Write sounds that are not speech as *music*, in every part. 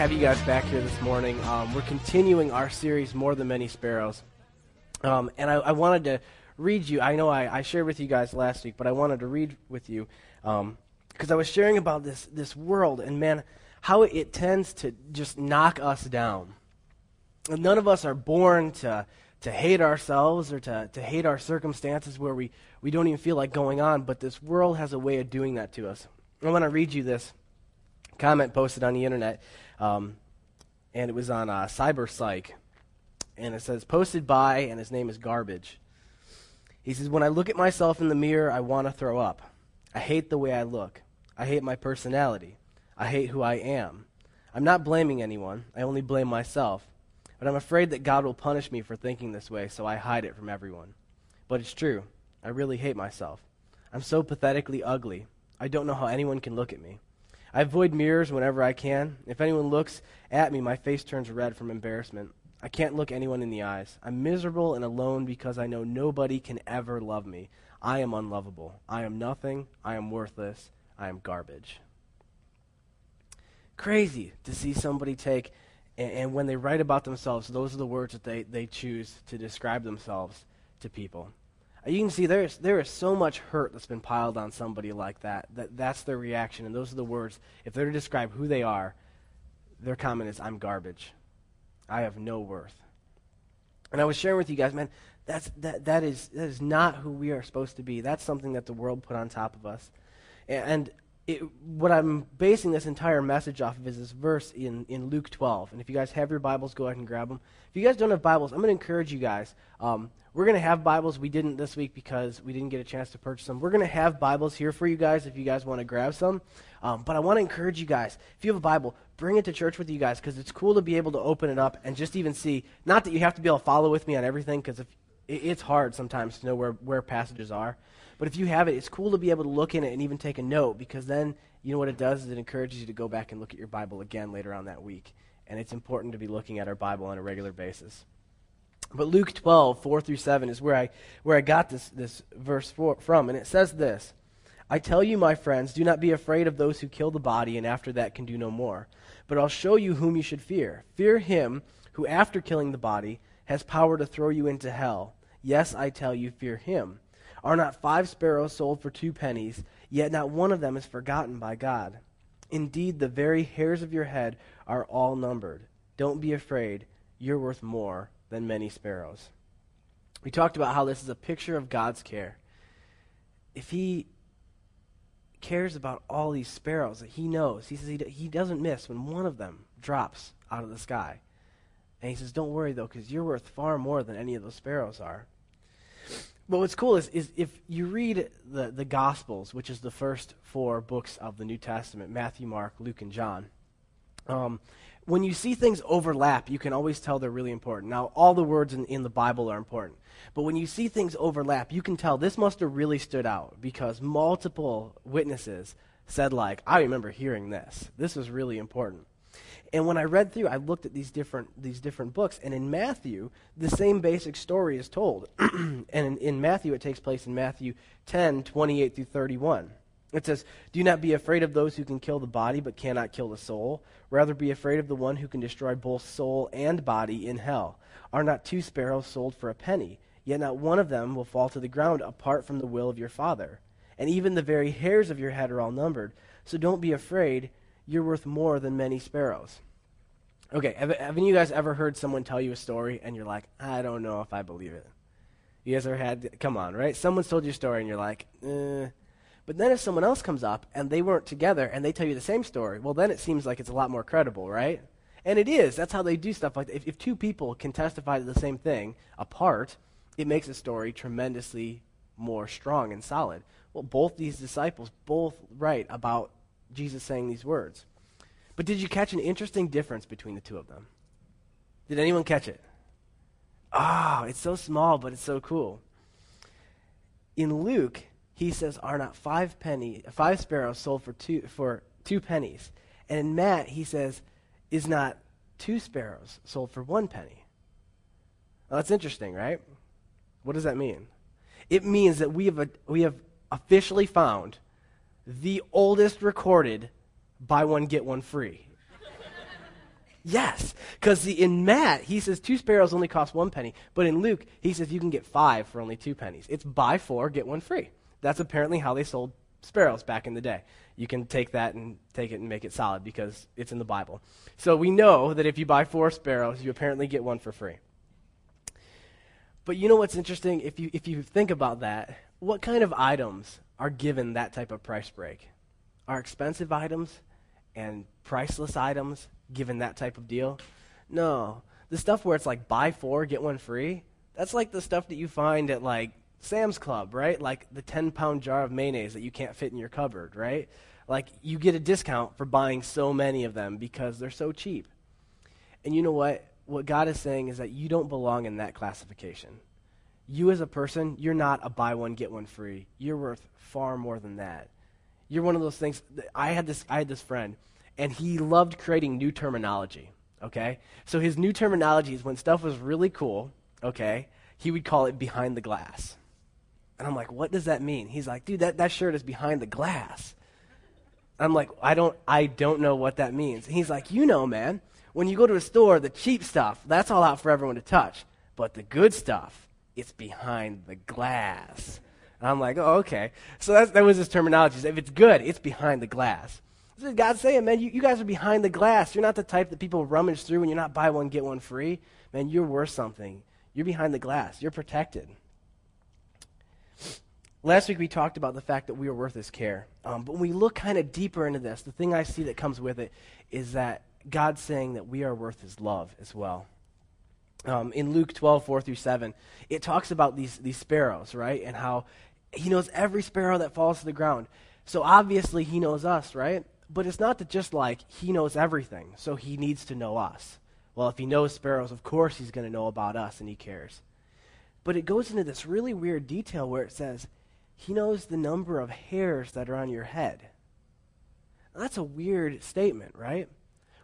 have you guys back here this morning. Um, we're continuing our series, More Than Many Sparrows. Um, and I, I, wanted to read you, I know I, I, shared with you guys last week, but I wanted to read with you because um, I was sharing about this, this world and, man, how it, it tends to just knock us down. And none of us are born to, to hate ourselves or to, to hate our circumstances where we, we don't even feel like going on, but this world has a way of doing that to us. I want to read you this comment posted on the internet, um, and it was on uh, CyberPsych, and it says posted by, and his name is Garbage. He says, "When I look at myself in the mirror, I want to throw up. I hate the way I look. I hate my personality. I hate who I am. I'm not blaming anyone. I only blame myself. But I'm afraid that God will punish me for thinking this way, so I hide it from everyone. But it's true. I really hate myself. I'm so pathetically ugly. I don't know how anyone can look at me. I avoid mirrors whenever I can. If anyone looks at me, my face turns red from embarrassment. I can't look anyone in the eyes. I'm miserable and alone because I know nobody can ever love me. I am unlovable. I am nothing. I am worthless. I am garbage. Crazy to see somebody take, and, and when they write about themselves, those are the words that they, they choose to describe themselves to people. You can see there's, there is so much hurt that's been piled on somebody like that, that that's their reaction. And those are the words, if they're to describe who they are, their comment is, I'm garbage. I have no worth. And I was sharing with you guys, man, that's, that, that, is, that is not who we are supposed to be. That's something that the world put on top of us. And it, what I'm basing this entire message off of is this verse in, in Luke 12. And if you guys have your Bibles, go ahead and grab them. If you guys don't have Bibles, I'm going to encourage you guys. Um, we're going to have Bibles. We didn't this week because we didn't get a chance to purchase them. We're going to have Bibles here for you guys if you guys want to grab some. Um, but I want to encourage you guys if you have a Bible, bring it to church with you guys because it's cool to be able to open it up and just even see. Not that you have to be able to follow with me on everything because it's hard sometimes to know where, where passages are. But if you have it, it's cool to be able to look in it and even take a note because then you know what it does is it encourages you to go back and look at your Bible again later on that week. And it's important to be looking at our Bible on a regular basis. But Luke 12, 4 through 7 is where I, where I got this, this verse for, from. And it says this I tell you, my friends, do not be afraid of those who kill the body and after that can do no more. But I'll show you whom you should fear. Fear him who, after killing the body, has power to throw you into hell. Yes, I tell you, fear him. Are not five sparrows sold for two pennies, yet not one of them is forgotten by God? Indeed, the very hairs of your head are all numbered. Don't be afraid. You're worth more than many sparrows. We talked about how this is a picture of God's care. If He cares about all these sparrows that He knows, He says He, he doesn't miss when one of them drops out of the sky. And He says, Don't worry, though, because you're worth far more than any of those sparrows are. But what's cool is, is if you read the, the Gospels, which is the first four books of the New Testament Matthew, Mark, Luke, and John um, when you see things overlap, you can always tell they're really important. Now, all the words in, in the Bible are important. But when you see things overlap, you can tell this must have really stood out because multiple witnesses said, like, I remember hearing this. This was really important. And when I read through, I looked at these different, these different books. And in Matthew, the same basic story is told. *clears throat* and in, in Matthew, it takes place in Matthew 10, 28 through 31. It says, Do not be afraid of those who can kill the body but cannot kill the soul. Rather be afraid of the one who can destroy both soul and body in hell. Are not two sparrows sold for a penny? Yet not one of them will fall to the ground apart from the will of your Father. And even the very hairs of your head are all numbered. So don't be afraid. You're worth more than many sparrows. Okay, have, have you guys ever heard someone tell you a story and you're like, I don't know if I believe it? You guys ever had, come on, right? Someone's told you a story and you're like, eh but then if someone else comes up and they weren't together and they tell you the same story, well, then it seems like it's a lot more credible, right? And it is. That's how they do stuff like that. If, if two people can testify to the same thing apart, it makes a story tremendously more strong and solid. Well, both these disciples both write about Jesus saying these words. But did you catch an interesting difference between the two of them? Did anyone catch it? Ah, oh, it's so small, but it's so cool. In Luke, he says, Are not five penny, five sparrows sold for two, for two pennies? And in Matt, he says, Is not two sparrows sold for one penny? That's interesting, right? What does that mean? It means that we have, a, we have officially found the oldest recorded buy one, get one free. Yes, because in Matt, he says two sparrows only cost one penny, but in Luke, he says you can get five for only two pennies. It's buy four, get one free. That's apparently how they sold sparrows back in the day. You can take that and take it and make it solid because it's in the Bible. So we know that if you buy four sparrows, you apparently get one for free. But you know what's interesting? If you, if you think about that, what kind of items are given that type of price break? Are expensive items and priceless items given that type of deal? No. The stuff where it's like buy four, get one free, that's like the stuff that you find at like Sam's Club, right? Like the 10 pound jar of mayonnaise that you can't fit in your cupboard, right? Like you get a discount for buying so many of them because they're so cheap. And you know what? What God is saying is that you don't belong in that classification. You as a person, you're not a buy one, get one free. You're worth far more than that. You're one of those things. I had this, I had this friend, and he loved creating new terminology, okay? So his new terminology is when stuff was really cool, okay, he would call it behind the glass. And I'm like, what does that mean? He's like, dude, that, that shirt is behind the glass. I'm like, I don't, I don't know what that means. And he's like, you know, man, when you go to a store, the cheap stuff, that's all out for everyone to touch. But the good stuff, it's behind the glass. And I'm like, oh, okay. So that's, that was his terminology. If it's good, it's behind the glass. This is God saying, man, you, you guys are behind the glass. You're not the type that people rummage through and you're not buy one, get one free. Man, you're worth something. You're behind the glass. You're protected. Last week we talked about the fact that we are worth his care. Um, but when we look kind of deeper into this, the thing I see that comes with it is that God's saying that we are worth his love as well. Um, in Luke 12, 4 through 7, it talks about these, these sparrows, right? And how he knows every sparrow that falls to the ground. So obviously he knows us, right? But it's not that just like he knows everything, so he needs to know us. Well, if he knows sparrows, of course he's going to know about us and he cares. But it goes into this really weird detail where it says, he knows the number of hairs that are on your head. Now, that's a weird statement, right?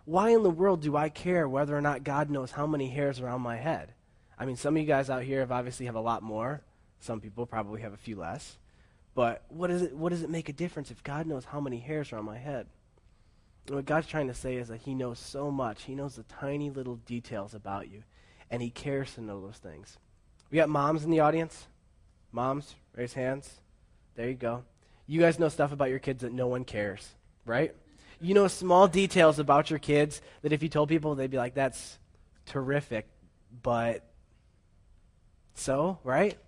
Why in the world do I care whether or not God knows how many hairs are on my head? I mean, some of you guys out here have obviously have a lot more. Some people probably have a few less. But what, is it, what does it make a difference if God knows how many hairs are on my head? And what God's trying to say is that He knows so much. He knows the tiny little details about you, and He cares to know those things. We got moms in the audience? Moms, raise hands. There you go. You guys know stuff about your kids that no one cares, right? You know small details about your kids that if you told people, they'd be like, that's terrific, but so, right?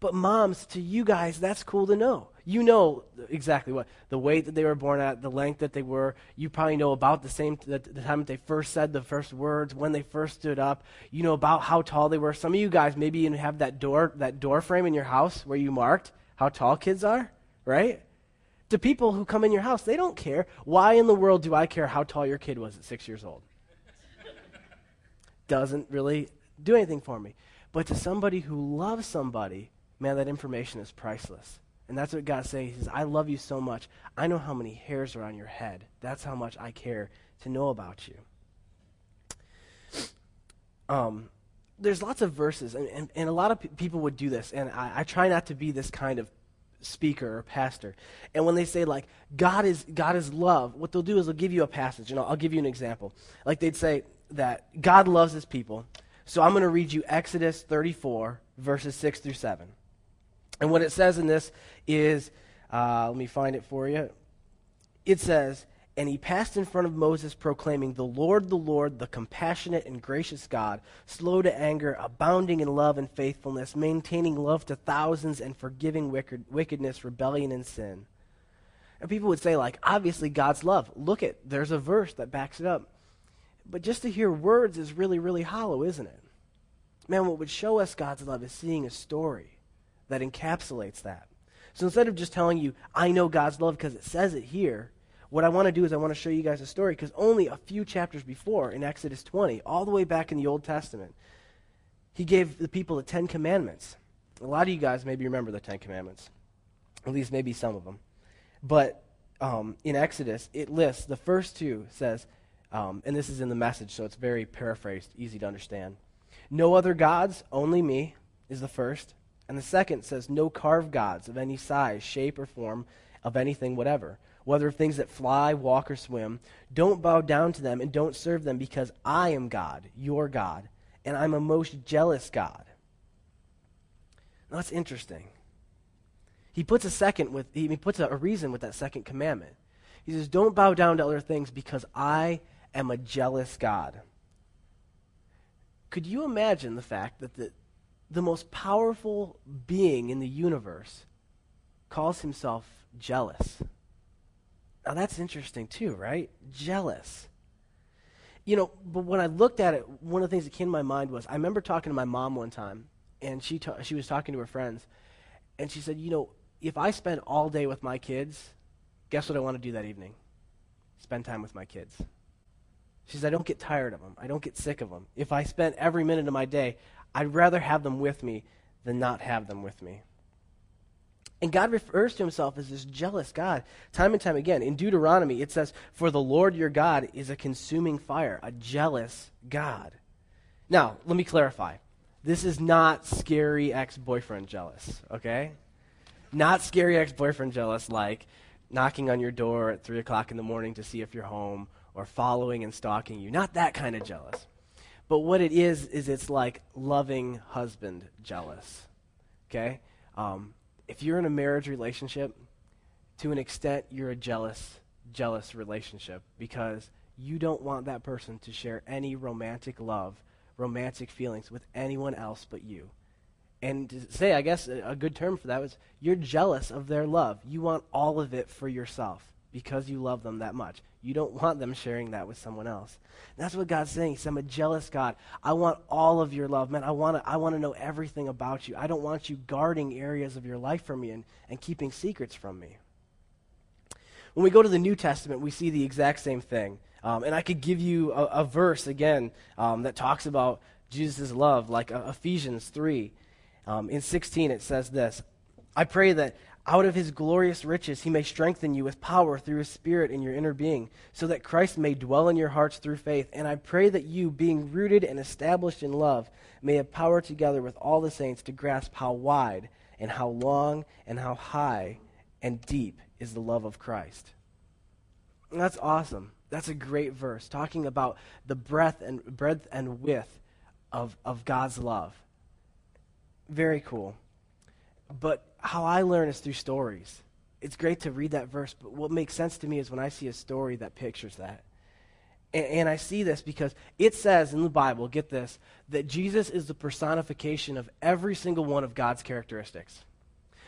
But moms, to you guys, that's cool to know. You know exactly what the weight that they were born at, the length that they were. You probably know about the same the, the time that they first said the first words, when they first stood up. You know about how tall they were. Some of you guys maybe even have that door that door frame in your house where you marked how tall kids are, right? To people who come in your house, they don't care. Why in the world do I care how tall your kid was at six years old? Doesn't really do anything for me. But to somebody who loves somebody, man, that information is priceless. And that's what God says. He says, I love you so much. I know how many hairs are on your head. That's how much I care to know about you. Um, there's lots of verses, and, and, and a lot of people would do this, and I, I try not to be this kind of speaker or pastor. And when they say like God is God is love, what they'll do is they'll give you a passage, and I'll, I'll give you an example. Like they'd say that God loves His people, so I'm going to read you Exodus 34 verses 6 through 7. And what it says in this is, uh, let me find it for you. It says, and he passed in front of Moses, proclaiming, The Lord, the Lord, the compassionate and gracious God, slow to anger, abounding in love and faithfulness, maintaining love to thousands, and forgiving wicked, wickedness, rebellion, and sin. And people would say, like, obviously God's love. Look at, there's a verse that backs it up. But just to hear words is really, really hollow, isn't it? Man, what would show us God's love is seeing a story that encapsulates that. So instead of just telling you, I know God's love because it says it here, what I want to do is I want to show you guys a story because only a few chapters before, in Exodus 20, all the way back in the Old Testament, he gave the people the Ten Commandments. A lot of you guys maybe remember the Ten Commandments, at least maybe some of them. But um, in Exodus, it lists the first two says, um, and this is in the message, so it's very paraphrased, easy to understand. No other gods, only me, is the first. And the second says, No carved gods of any size, shape, or form of anything whatever whether things that fly, walk, or swim. Don't bow down to them and don't serve them because I am God, your God, and I'm a most jealous God. Now, that's interesting. He puts a second with he puts a, a reason with that second commandment. He says, Don't bow down to other things because I am a jealous God. Could you imagine the fact that the, the most powerful being in the universe calls himself jealous? Now that's interesting too, right? Jealous. You know, but when I looked at it, one of the things that came to my mind was I remember talking to my mom one time, and she ta- she was talking to her friends, and she said, you know, if I spend all day with my kids, guess what I want to do that evening? Spend time with my kids. She says, I don't get tired of them. I don't get sick of them. If I spent every minute of my day, I'd rather have them with me than not have them with me. And God refers to himself as this jealous God time and time again. In Deuteronomy, it says, For the Lord your God is a consuming fire, a jealous God. Now, let me clarify. This is not scary ex boyfriend jealous, okay? Not scary ex boyfriend jealous like knocking on your door at 3 o'clock in the morning to see if you're home or following and stalking you. Not that kind of jealous. But what it is, is it's like loving husband jealous. Okay? Um, if you're in a marriage relationship, to an extent, you're a jealous, jealous relationship because you don't want that person to share any romantic love, romantic feelings with anyone else but you. And to say, I guess, a, a good term for that was you're jealous of their love. You want all of it for yourself because you love them that much. You don't want them sharing that with someone else. And that's what God's saying. He said, I'm a jealous God. I want all of your love. Man, I want to I wanna know everything about you. I don't want you guarding areas of your life from me and, and keeping secrets from me. When we go to the New Testament, we see the exact same thing. Um, and I could give you a, a verse, again, um, that talks about Jesus' love, like uh, Ephesians 3. Um, in 16, it says this I pray that out of his glorious riches, he may strengthen you with power through his Spirit in your inner being, so that Christ may dwell in your hearts through faith. And I pray that you, being rooted and established in love, may have power together with all the saints to grasp how wide and how long and how high and deep is the love of Christ. And that's awesome. That's a great verse, talking about the breadth and breadth and width of, of God's love. Very cool. But how I learn is through stories. It's great to read that verse, but what makes sense to me is when I see a story that pictures that. And, and, I see this because it says in the Bible, get this, that Jesus is the personification of every single one of God's characteristics.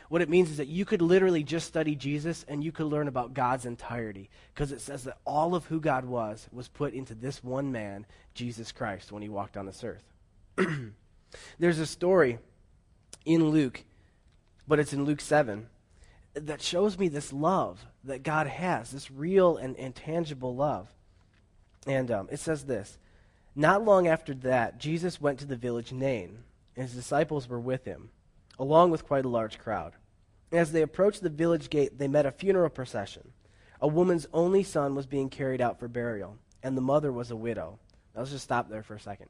What it means is that you could literally just study Jesus and you could learn about God's entirety because it says that all of who God was was put into this one man, Jesus Christ, when he walked on this earth. *clears throat* There's a story in Luke but it's in Luke 7 that shows me this love that God has, this real and, and tangible love. And um, it says this Not long after that, Jesus went to the village Nain, and his disciples were with him, along with quite a large crowd. As they approached the village gate, they met a funeral procession. A woman's only son was being carried out for burial, and the mother was a widow. Now, let's just stop there for a second.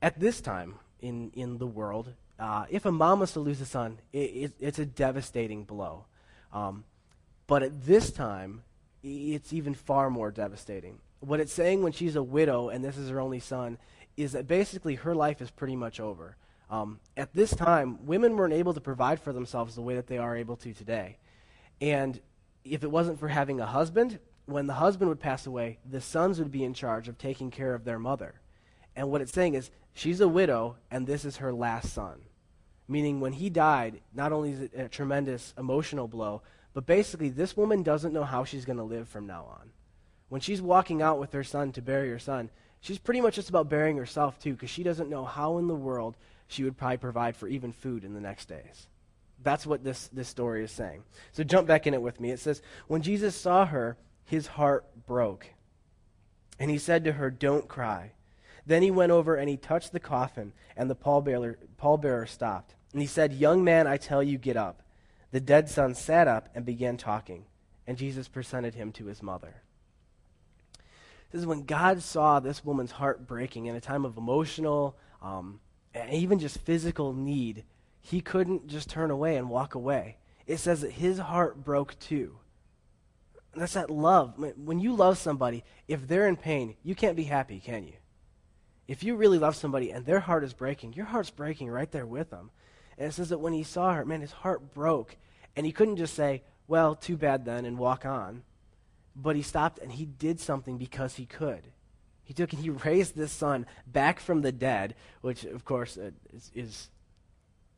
At this time in, in the world, uh, if a mom was to lose a son, it, it, it's a devastating blow. Um, but at this time, it's even far more devastating. What it's saying when she's a widow and this is her only son is that basically her life is pretty much over. Um, at this time, women weren't able to provide for themselves the way that they are able to today. And if it wasn't for having a husband, when the husband would pass away, the sons would be in charge of taking care of their mother. And what it's saying is she's a widow, and this is her last son. Meaning, when he died, not only is it a tremendous emotional blow, but basically, this woman doesn't know how she's going to live from now on. When she's walking out with her son to bury her son, she's pretty much just about burying herself, too, because she doesn't know how in the world she would probably provide for even food in the next days. That's what this, this story is saying. So jump back in it with me. It says, When Jesus saw her, his heart broke. And he said to her, Don't cry. Then he went over and he touched the coffin, and the pallbearer, pallbearer stopped. And he said, Young man, I tell you, get up. The dead son sat up and began talking, and Jesus presented him to his mother. This is when God saw this woman's heart breaking in a time of emotional, um, and even just physical need. He couldn't just turn away and walk away. It says that his heart broke too. That's that love. When you love somebody, if they're in pain, you can't be happy, can you? If you really love somebody and their heart is breaking, your heart's breaking right there with them. And it says that when he saw her, man, his heart broke. And he couldn't just say, well, too bad then, and walk on. But he stopped and he did something because he could. He took and he *laughs* raised this son back from the dead, which, of course, uh, is, is,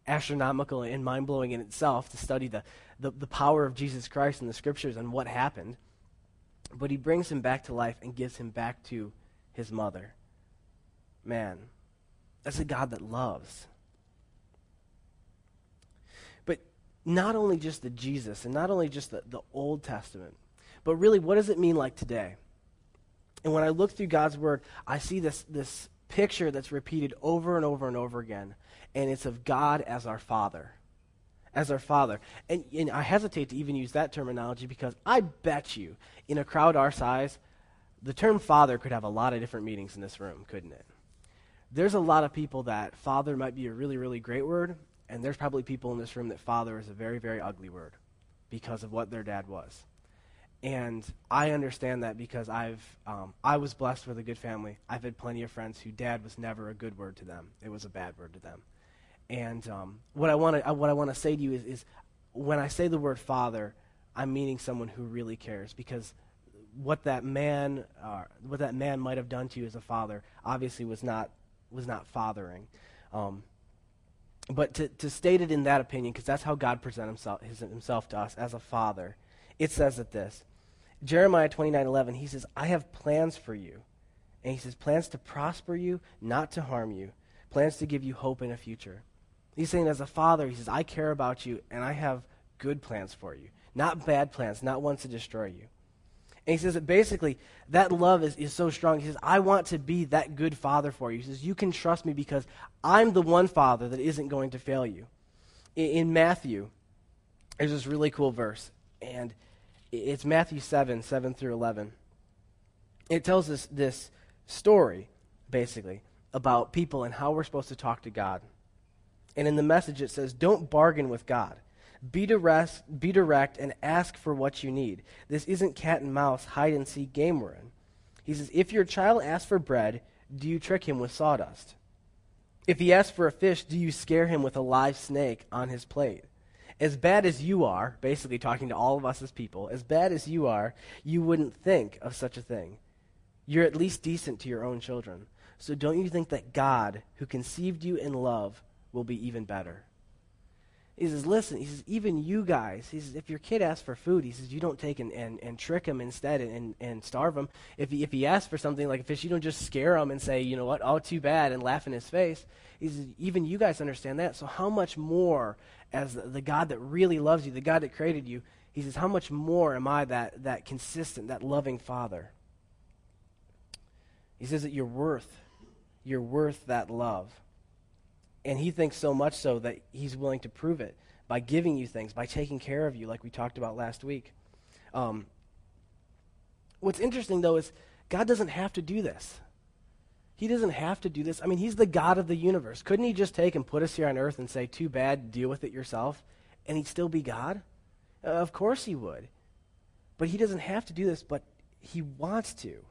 astronomical and mind blowing in itself to study the, the, the power of Jesus Christ in the scriptures and what happened. But he brings him back to life and gives him back to his mother. Man, that's a God that loves. But not only just the Jesus and not only just the, the Old Testament, but really, what does it mean like today? And when I look through God's Word, I see this, this picture that's repeated over and over and over again, and it's of God as our Father. As our Father. And, and I hesitate to even use that terminology because I bet you, in a crowd our size, the term Father could have a lot of different meanings in this room, couldn't it? There's a lot of people that Father might be a really, really great word, and there's probably people in this room that Father is a very, very ugly word because of what their dad was. And I understand that because I've um, I was blessed with a good family. I've had plenty of friends who dad was never a good word to them. It was a bad word to them. And um, what I want to what I want to say to you is, is when I say the word father, I'm meaning someone who really cares because what that man uh, what that man might have done to you as a father obviously was not was not fathering. Um, but to, to state it in that opinion, because that's how God presents himself, his, himself to us as a father, it says that this Jeremiah 29 11, he says, I have plans for you. And he says, plans to prosper you, not to harm you, plans to give you hope in a future. He's saying, as a father, he says, I care about you, and I have good plans for you, not bad plans, not ones to destroy you. And he says that basically that love is, is so strong. He says, I want to be that good father for you. He says, You can trust me because I'm the one father that isn't going to fail you. In, in Matthew, there's this really cool verse, and it's Matthew 7, 7 through 11. It tells us this story, basically, about people and how we're supposed to talk to God. And in the message, it says, Don't bargain with God. Be direct, be direct and ask for what you need. This isn't cat and mouse, hide and seek game we're in. He says, If your child asks for bread, do you trick him with sawdust? If he asks for a fish, do you scare him with a live snake on his plate? as bad as you are, basically talking to all of us as people, as bad as you are, you wouldn't think of such a thing. You're at least decent to your own children. So don't you think that God, who conceived you in love, will be even better? He says, listen, he says, even you guys, he says, if your kid asks for food, he says, you don't take and, and, and trick him instead and, and starve him. If he, if he asks for something like a fish, you don't just scare him and say, you know what, oh, too bad, and laugh in his face. He says, even you guys understand that. So how much more as the, the God that really loves you, the God that created you, he says, how much more am I that, that consistent, that loving father? He says that you're worth, you're worth that love. And he thinks so much so that he's willing to prove it by giving you things, by taking care of you, like we talked about last week. Um, what's interesting, though, is God doesn't have to do this. He doesn't have to do this. I mean, he's the God of the universe. Couldn't he just take and put us here on earth and say, too bad, deal with it yourself? And he'd still be God? Uh, of course he would. But he doesn't have to do this, but he wants to.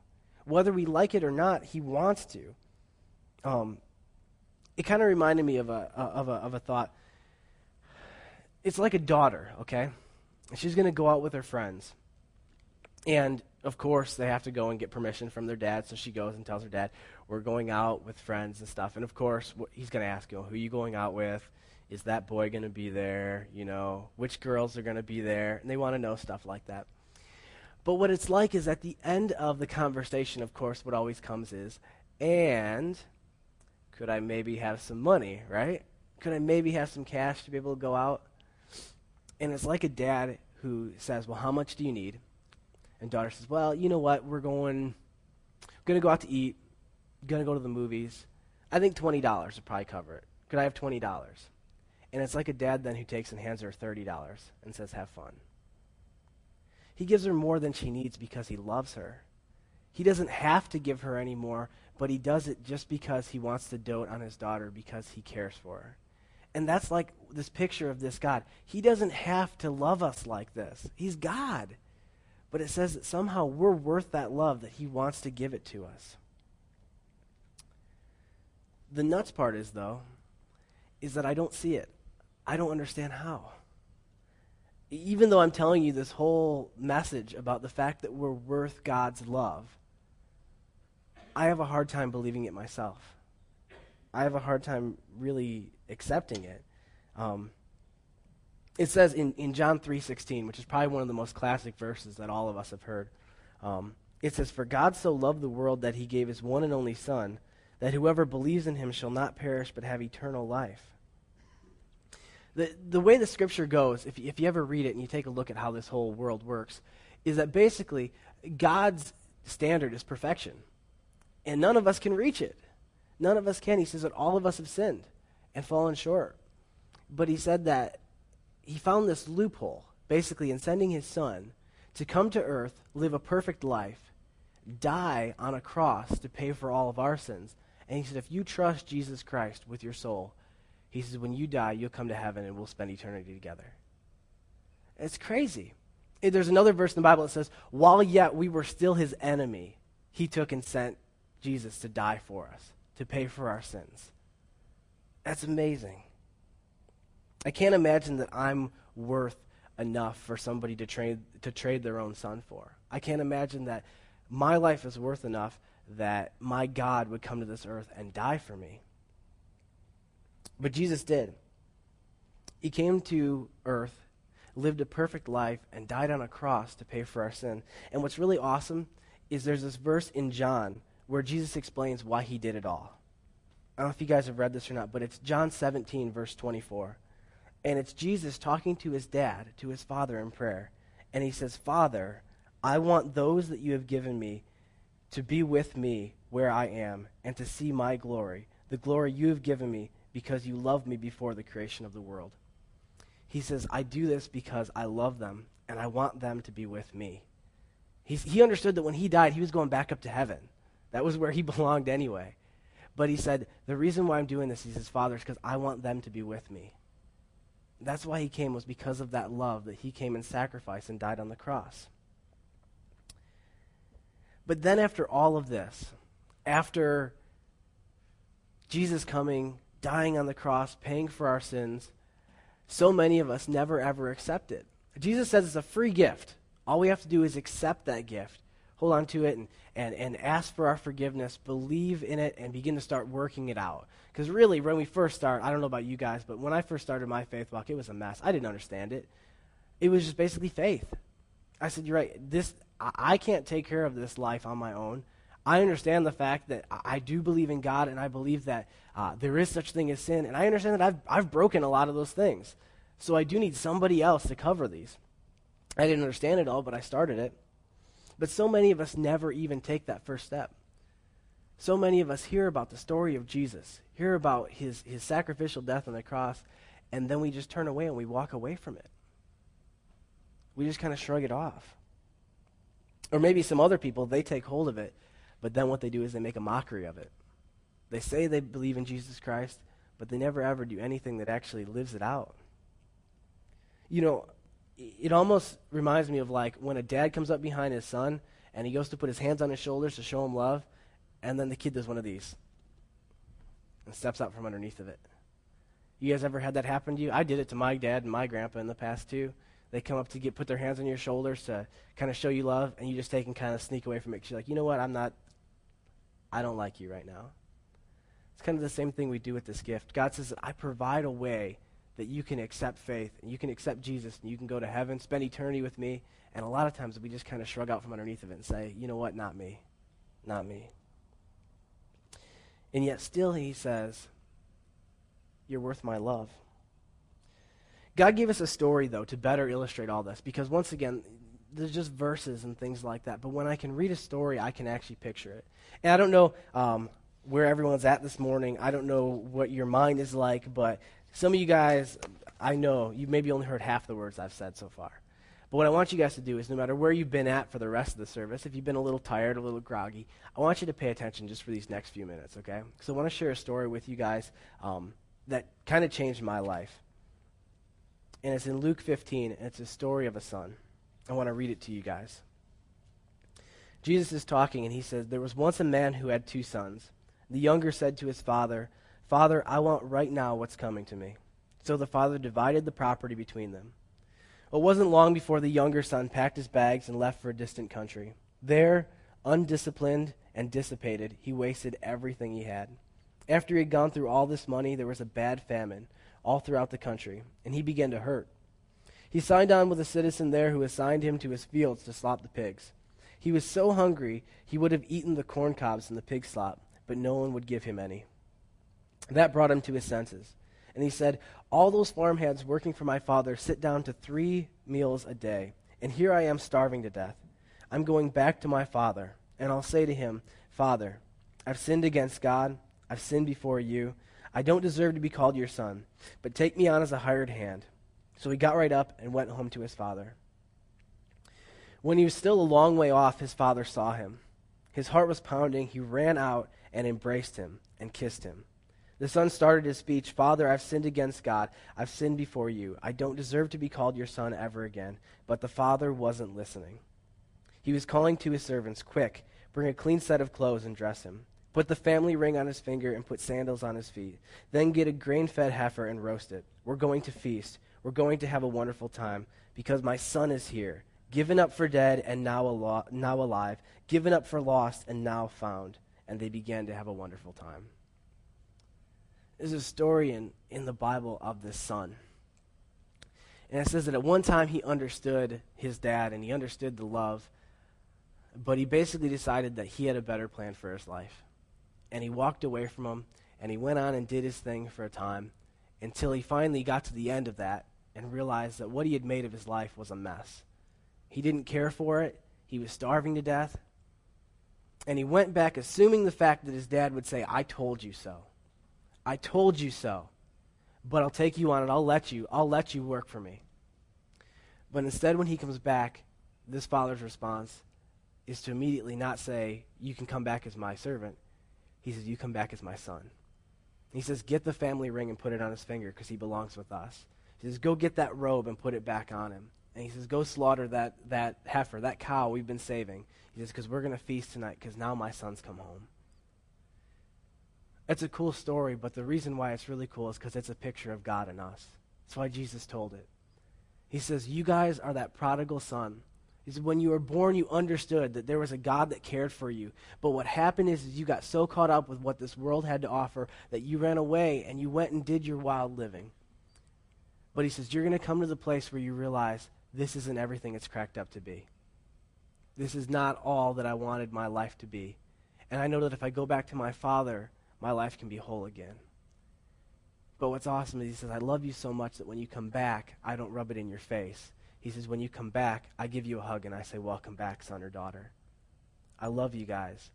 Whether we like it or not, he wants to. Um, it kind of reminded me of a, of, a, of a thought. It's like a daughter, okay? She's going to go out with her friends. And of course, they have to go and get permission from their dad. So she goes and tells her dad, "We're going out with friends and stuff." And of course, he's going to ask you, "Who are you going out with? Is that boy going to be there? You know, which girls are going to be there?" And they want to know stuff like that. But what it's like is at the end of the conversation, of course, what always comes is, "And could I maybe have some money, right? Could I maybe have some cash to be able to go out?" And it's like a dad who says, "Well, how much do you need?" And daughter says, Well, you know what? We're going, going to go out to eat, going to go to the movies. I think $20 would probably cover it. Could I have $20? And it's like a dad then who takes and hands her $30 and says, Have fun. He gives her more than she needs because he loves her. He doesn't have to give her any more, but he does it just because he wants to dote on his daughter because he cares for her. And that's like this picture of this God. He doesn't have to love us like this. He's God. but it says that somehow we're worth that love that he wants to give it to us. The nuts part is, though, is that I don't see it. I don't understand how. Even though I'm telling you this whole message about the fact that we're worth God's love, I have a hard time believing it myself. I have a hard time really accepting it. Um, it says in, in John 3.16, which is probably one of the most classic verses that all of us have heard. Um, it says, For God so loved the world that he gave his one and only Son, that whoever believes in him shall not perish but have eternal life. The, the way the scripture goes, if, if you ever read it and you take a look at how this whole world works, is that basically God's standard is perfection. And none of us can reach it. None of us can. He says that all of us have sinned and fallen short. But he said that he found this loophole, basically, in sending his son to come to earth, live a perfect life, die on a cross to pay for all of our sins. And he said, if you trust Jesus Christ with your soul, he says, when you die, you'll come to heaven and we'll spend eternity together. It's crazy. There's another verse in the Bible that says, while yet we were still his enemy, he took and sent Jesus to die for us, to pay for our sins. That's amazing. I can't imagine that I'm worth enough for somebody to trade to trade their own son for. I can't imagine that my life is worth enough that my God would come to this earth and die for me. But Jesus did. He came to earth, lived a perfect life, and died on a cross to pay for our sin. And what's really awesome is there's this verse in John where Jesus explains why he did it all. I don't know if you guys have read this or not, but it's John 17, verse 24. And it's Jesus talking to his dad, to his father in prayer. And he says, Father, I want those that you have given me to be with me where I am and to see my glory, the glory you have given me because you loved me before the creation of the world. He says, I do this because I love them and I want them to be with me. He's, he understood that when he died, he was going back up to heaven. That was where he *laughs* belonged anyway. But he said, The reason why I'm doing this, he says, Father, is because I want them to be with me. That's why he came, was because of that love that he came and sacrificed and died on the cross. But then, after all of this, after Jesus coming, dying on the cross, paying for our sins, so many of us never ever accept it. Jesus says it's a free gift. All we have to do is accept that gift, hold on to it, and, and, and ask for our forgiveness, believe in it, and begin to start working it out. Because really, when we first start, I don't know about you guys, but when I first started my faith walk, it was a mess. I didn't understand it. It was just basically faith. I said, You're right. This I can't take care of this life on my own. I understand the fact that I do believe in God, and I believe that uh, there is such thing as sin, and I understand that I've, I've broken a lot of those things. So I do need somebody else to cover these. I didn't understand it all, but I started it. But so many of us never even take that first step. So many of us hear about the story of Jesus, hear about his, his sacrificial death on the cross, and then we just turn away and we walk away from it. We just kind of shrug it off. Or maybe some other people, they take hold of it, but then what they do is they make a mockery of it. They say they believe in Jesus Christ, but they never ever do anything that actually lives it out. You know, it almost reminds me of like when a dad comes up behind his son and he goes to put his hands on his shoulders to show him love, and then the kid does one of these and steps out from underneath of it. You guys ever had that happen to you? I did it to my dad and my grandpa in the past too. They come up to get put their hands on your shoulders to kind of show you love, and you just take and kind of sneak away from it. You're like, you know what? I'm not. I don't like you right now. It's kind of the same thing we do with this gift. God says, I provide a way that you can accept faith and you can accept Jesus and you can go to heaven, spend eternity with me. And a lot of times we just kind of shrug out from underneath of it and say, you know what? Not me. Not me. And yet, still, he says, You're worth my love. God gave us a story, though, to better illustrate all this, because once again, there's just verses and things like that. But when I can read a story, I can actually picture it. And I don't know um, where everyone's at this morning. I don't know what your mind is like, but some of you guys, I know, you've maybe only heard half the words I've said so far. But what I want you guys to do is no matter where you've been at for the rest of the service, if you've been a little tired, a little groggy, I want you to pay attention just for these next few minutes, okay? Because I want to share a story with you guys um, that kind of changed my life and it's in Luke 15, and it's a story of a son. I want to read it to you guys. Jesus is talking, and he says, There was once a man who had two sons. The younger said to his father, Father, I want right now what's coming to me. So the father divided the property between them. It wasn't long before the younger son packed his bags and left for a distant country. There, undisciplined and dissipated, he wasted everything he had. After he had gone through all this money, there was a bad famine all throughout the country, and he began to hurt. He signed on with a citizen there who assigned him to his fields to slop the pigs. He was so hungry he would have eaten the corn cobs in the pig slop, but no one would give him any. That brought him to his senses. And he said, All those farmhands working for my father sit down to three meals a day, and here I am starving to death. I'm going back to my father, and I'll say to him, Father, I've sinned against God, I've sinned before you. I don't deserve to be called your son, but take me on as a hired hand. So he got right up and went home to his father. When he was still a long way off, his father saw him. His heart was pounding. He ran out and embraced him and kissed him. The son started his speech Father, I've sinned against God. I've sinned before you. I don't deserve to be called your son ever again. But the father wasn't listening. He was calling to his servants, Quick, bring a clean set of clothes and dress him. Put the family ring on his finger and put sandals on his feet. Then get a grain fed heifer and roast it. We're going to feast. We're going to have a wonderful time because my son is here, given up for dead and now, al- now alive, given up for lost and now found. And they began to have a wonderful time. There's a story in, in the Bible of this son. And it says that at one time he understood his dad and he understood the love, but he basically decided that he had a better plan for his life. And he walked away from him and he went on and did his thing for a time until he finally got to the end of that and realized that what he had made of his life was a mess. He didn't care for it, he was starving to death. And he went back assuming the fact that his dad would say, I told you so. I told you so. But I'll take you on it. I'll let you. I'll let you work for me. But instead, when he comes back, this father's response is to immediately not say, You can come back as my servant. He says, You come back as my son. He says, Get the family ring and put it on his finger because he belongs with us. He says, Go get that robe and put it back on him. And he says, Go slaughter that, that heifer, that cow we've been saving. He says, Because we're going to feast tonight because now my son's come home. It's a cool story, but the reason why it's really cool is because it's a picture of God in us. That's why Jesus told it. He says, You guys are that prodigal son. He said, When you were born, you understood that there was a God that cared for you. But what happened is, is you got so caught up with what this world had to offer that you ran away and you went and did your wild living. But he says, You're going to come to the place where you realize this isn't everything it's cracked up to be. This is not all that I wanted my life to be. And I know that if I go back to my father, my life can be whole again. But what's awesome is he says, I love you so much that when you come back, I don't rub it in your face. He says, when you come back, I give you a hug and I say, Welcome back, son or daughter. I love you guys.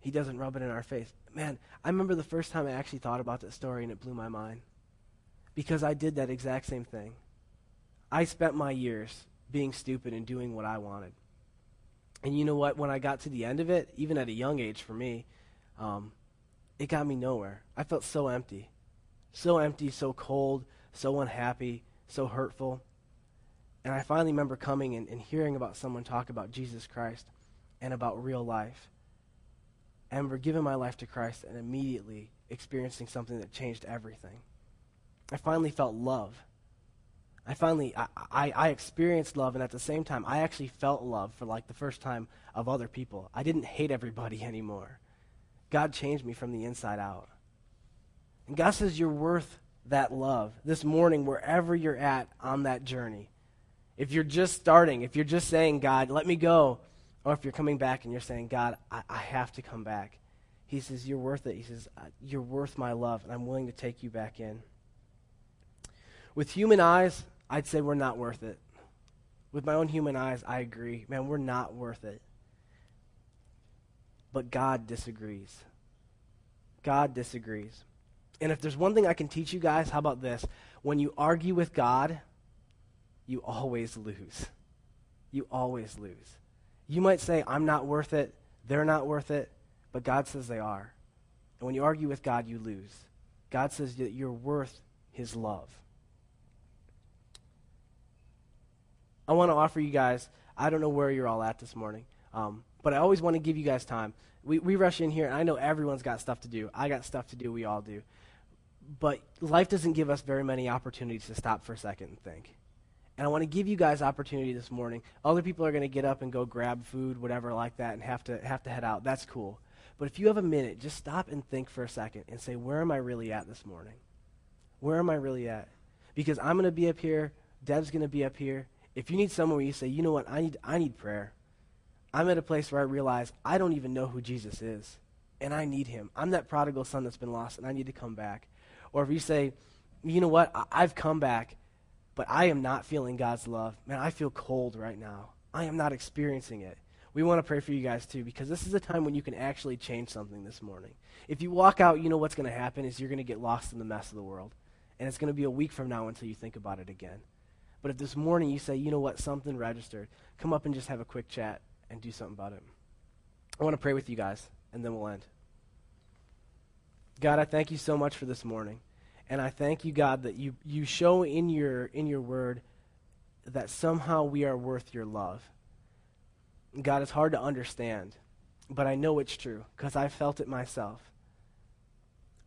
He doesn't rub it in our face. Man, I remember the first time I actually thought about that story and it blew my mind. Because I did that exact same thing. I spent my years being stupid and doing what I wanted. And you know what? When I got to the end of it, even at a young age for me, um, it got me nowhere. I felt so empty. So empty, so cold, so unhappy, so hurtful. And I finally remember coming and, and hearing about someone talk about Jesus Christ and about real life. And I remember giving my life to Christ and immediately experiencing something that changed everything. I finally felt love. I finally, I, I, I, experienced love, and at the same time, I actually felt love for like the first time of other people. I didn't hate everybody *laughs* anymore. God changed me from the inside out. And God says you're worth that love this morning, wherever you're at on that journey. If you're just starting, if you're just saying, God, let me go, or if you're coming back and you're saying, God, I, I have to come back, He says, You're worth it. He says, uh, You're worth my love, and I'm willing to take you back in. With human eyes, I'd say we're not worth it. With my own human eyes, I agree. Man, we're not worth it. But God disagrees. God disagrees. And if there's one thing I can teach you guys, how about this? When you argue with God, you always lose. You always lose. You might say, I'm not worth it, they're not worth it, but God says they are. And when you argue with God, you lose. God says that you're worth his love. I want to offer you guys, I don't know where you're all at this morning. Um, but I always want to give you guys time. We, we rush in here, and I know everyone's got stuff to do. I got stuff to do. We all do. But life doesn't give us very many opportunities to stop for a second and think. And I want to give you guys opportunity this morning. Other people are going to get up and go grab food, whatever like that, and have to have to head out. That's cool. But if you have a minute, just stop and think for a second and say, where am I really at this morning? Where am I really at? Because I'm going to be up here. Deb's going to be up here. If you need someone where you say, you know what, I need, I need prayer. I'm at a place where I realize I don't even know who Jesus is, and I need him. I'm that prodigal son that's been lost, and I need to come back. Or if you say, you know what, I- I've come back, but I am not feeling God's love. Man, I feel cold right now. I am not experiencing it. We want to pray for you guys too, because this is a time when you can actually change something this morning. If you walk out, you know what's going to happen is you're going to get lost in the mess of the world. And it's going to be a week from now until you think about it again. But if this morning you say, you know what, something registered, come up and just have a quick chat and do something about it. I want to pray with you guys, and then we'll end. God, I thank you so much for this morning. And I thank you, God, that you, you show in your, in your word that somehow we are worth your love. God, it's hard to understand, but I know it's true because I felt it myself.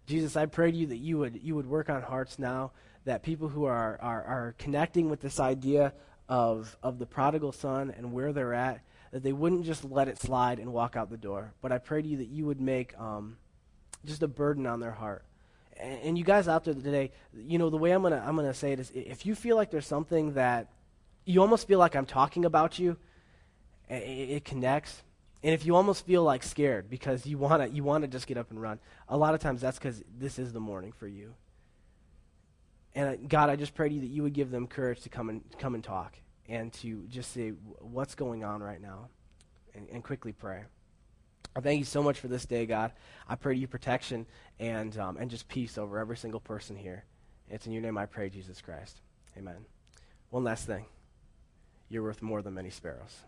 Jesus, I pray to you that you would, you would work on hearts now, that people who are, are, are connecting with this idea of, of the prodigal son and where they're at, that they wouldn't just let it slide and walk out the door. But I pray to you that you would make um, just a burden on their heart. And, and you guys out there today, you know, the way I'm to I'm gonna say it is if you feel like there's something that you almost feel like I'm talking about you, it, it connects. And if you almost feel like scared because you want to you want to just get up and run, a lot of times that's because this is the morning for you. And God, I just pray to you that you would give them courage to come and come and talk and to just say what's going on right now, and, and quickly pray. I thank you so much for this day, God. I pray to you protection and um, and just peace over every single person here. It's in your name I pray, Jesus Christ. Amen. One last thing. You're worth more than many sparrows.